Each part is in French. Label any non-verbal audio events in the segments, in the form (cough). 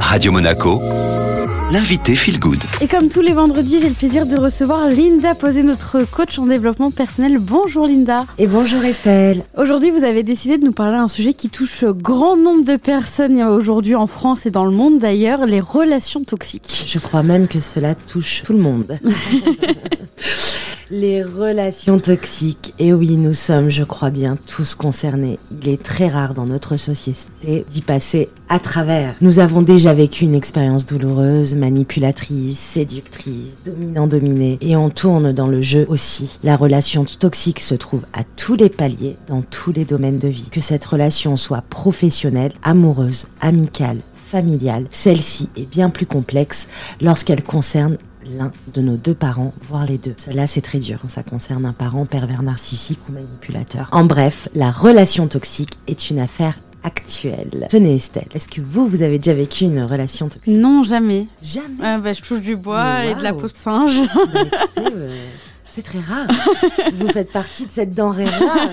Radio Monaco, l'invité Feel Good. Et comme tous les vendredis, j'ai le plaisir de recevoir Linda Posé, notre coach en développement personnel. Bonjour Linda. Et bonjour Estelle. Aujourd'hui, vous avez décidé de nous parler d'un sujet qui touche grand nombre de personnes aujourd'hui en France et dans le monde d'ailleurs, les relations toxiques. Je crois même que cela touche tout le monde. (laughs) Les relations toxiques. Et oui, nous sommes, je crois bien, tous concernés. Il est très rare dans notre société d'y passer à travers. Nous avons déjà vécu une expérience douloureuse, manipulatrice, séductrice, dominant-dominé. Et on tourne dans le jeu aussi. La relation toxique se trouve à tous les paliers, dans tous les domaines de vie. Que cette relation soit professionnelle, amoureuse, amicale, familiale, celle-ci est bien plus complexe lorsqu'elle concerne l'un de nos deux parents, voire les deux. Celle-là, c'est très dur. Ça concerne un parent pervers narcissique ou manipulateur. En bref, la relation toxique est une affaire actuelle. Tenez Estelle, est-ce que vous, vous avez déjà vécu une relation toxique? Non, jamais. Jamais? Ah, bah, je touche du bois et de la peau de singe. Bah, écoutez, euh, c'est très rare. (laughs) vous faites partie de cette denrée rare.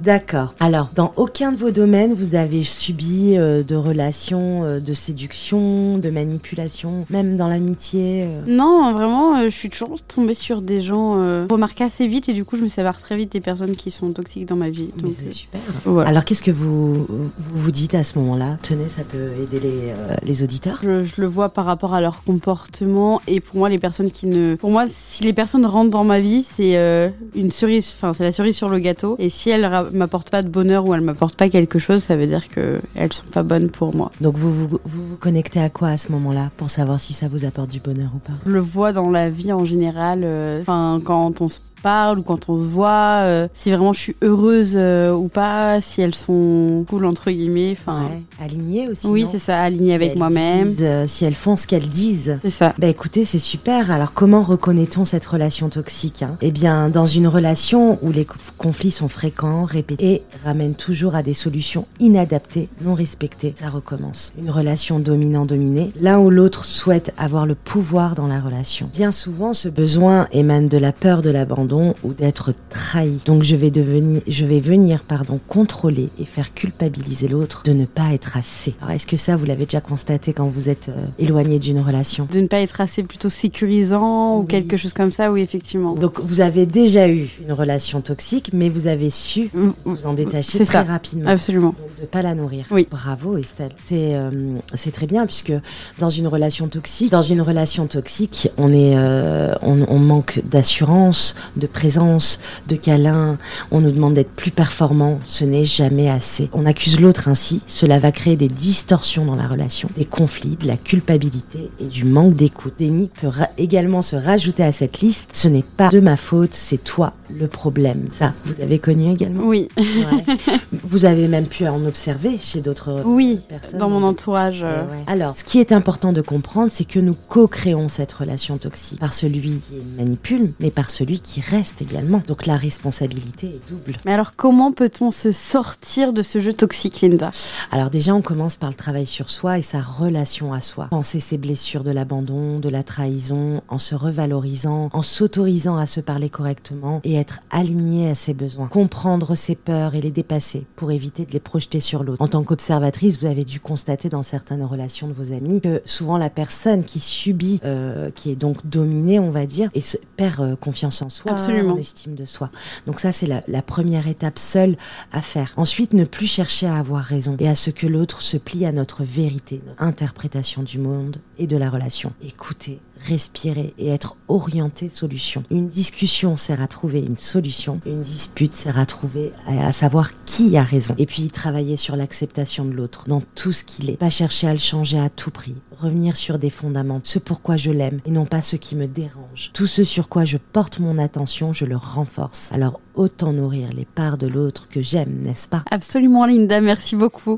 D'accord. Alors, dans aucun de vos domaines, vous avez subi euh, de relations euh, de séduction, de manipulation, même dans l'amitié euh, Non, vraiment, je suis toujours tombée sur des gens remarqués assez vite et du coup, je me sépare très vite des personnes qui sont toxiques dans ma vie. Donc, c'est super. voilà. Alors, qu'est-ce que vous, vous vous dites à ce moment-là? Tenez, ça peut aider les, les auditeurs? Je, je le vois par rapport à leur comportement et pour moi les personnes qui ne pour moi si les personnes rentrent dans ma vie c'est une cerise enfin c'est la cerise sur le gâteau et si elles m'apportent pas de bonheur ou elles m'apportent pas quelque chose ça veut dire que elles sont pas bonnes pour moi. Donc, vous vous, vous vous connectez à quoi à ce moment-là pour savoir si ça vous apporte du bonheur ou pas? Je le vois dans la vie en général euh, enfin quand on se parle ou quand on se voit euh, si vraiment je suis heureuse euh, ou pas si elles sont cool entre guillemets enfin Ouais. Aligné aussi oui c'est ça aligné Si avec moi-même euh, si elles font ce qu'elles disent. c'est ça Bah écoutez, c'est super. Alors comment reconnaît-on cette relation toxique hein? Eh bien, dans une relation où les co- conflits sont fréquents, répétés, et ramènent toujours à des solutions inadaptées, non respectées, ça recommence. Une relation dominant-dominée, l'un ou l'autre souhaite avoir le pouvoir dans la relation. Bien souvent, ce besoin émane de la peur de l'abandon ou d'être trahi. Donc je vais devenir, je vais venir, pardon, contrôler et faire culpabiliser l'autre de ne pas être assez. Alors est-ce que ça, vous l'avez déjà constaté quand vous êtes euh, éloigné d'une relation? De ne pas être assez plutôt sécurisant ou quelque chose comme ça? Oui effectivement Donc vous avez déjà eu une relation toxique, mais vous avez su Mm, vous en détacher très ça. rapidement. Absolument. Donc, de pas la nourrir. Oui. Bravo Estelle. C'est euh, c'est très bien puisque dans une relation toxique, dans une relation toxique, on est euh, on, on manque d'assurance, de présence, de câlin. On nous demande d'être plus performant. Ce n'est jamais assez. On accuse l'autre ainsi. Cela va créer des distorsions dans la relation, des conflits, de la culpabilité et du manque d'écoute. Déni peut également se rajouter à cette liste. Ce n'est pas de ma faute, c'est toi le problème. Ça, vous avez connu également? Oui, Ouais. (laughs) Vous avez même pu en observer chez d'autres oui, personnes. dans mon entourage. Eh euh, ouais. Alors, ce qui est important de comprendre, c'est que nous co-créons cette relation toxique par celui qui manipule, mais par celui qui reste également. Donc la responsabilité est double. Mais alors, comment peut-on se sortir de ce jeu toxique, Linda? Alors déjà, on commence par le travail sur soi et sa relation à soi. Penser ses blessures de l'abandon, de la trahison, en se revalorisant, en s'autorisant à se parler correctement et être aligné à ses besoins. Comprendre ses peurs et les dépasser pour éviter de les projeter sur l'autre. En tant qu'observatrice, vous avez dû constater dans certaines relations de vos amis que souvent la personne qui subit, euh, qui est donc dominée, on va dire, et se perd euh, confiance en soi, Absolument. de soi. Donc ça, c'est la, la première étape seule à faire. Ensuite, ne plus chercher à avoir raison et à ce que l'autre se plie à notre vérité, notre interprétation du monde et de la relation. Écouter, respirer et être orienté solution. Une discussion sert à trouver une solution, une dispute sert à trouver, à, savoir qui a raison. Et puis travailler sur l'acceptation de l'autre dans tout ce qu'il est. Pas chercher à le changer à tout prix. Revenir sur des fondaments, ce pourquoi je l'aime et non pas ce qui me dérange. Tout ce sur quoi je porte mon attention, je le renforce. Alors autant nourrir les parts de l'autre que j'aime, n'est-ce pas? Absolument, Linda, merci beaucoup.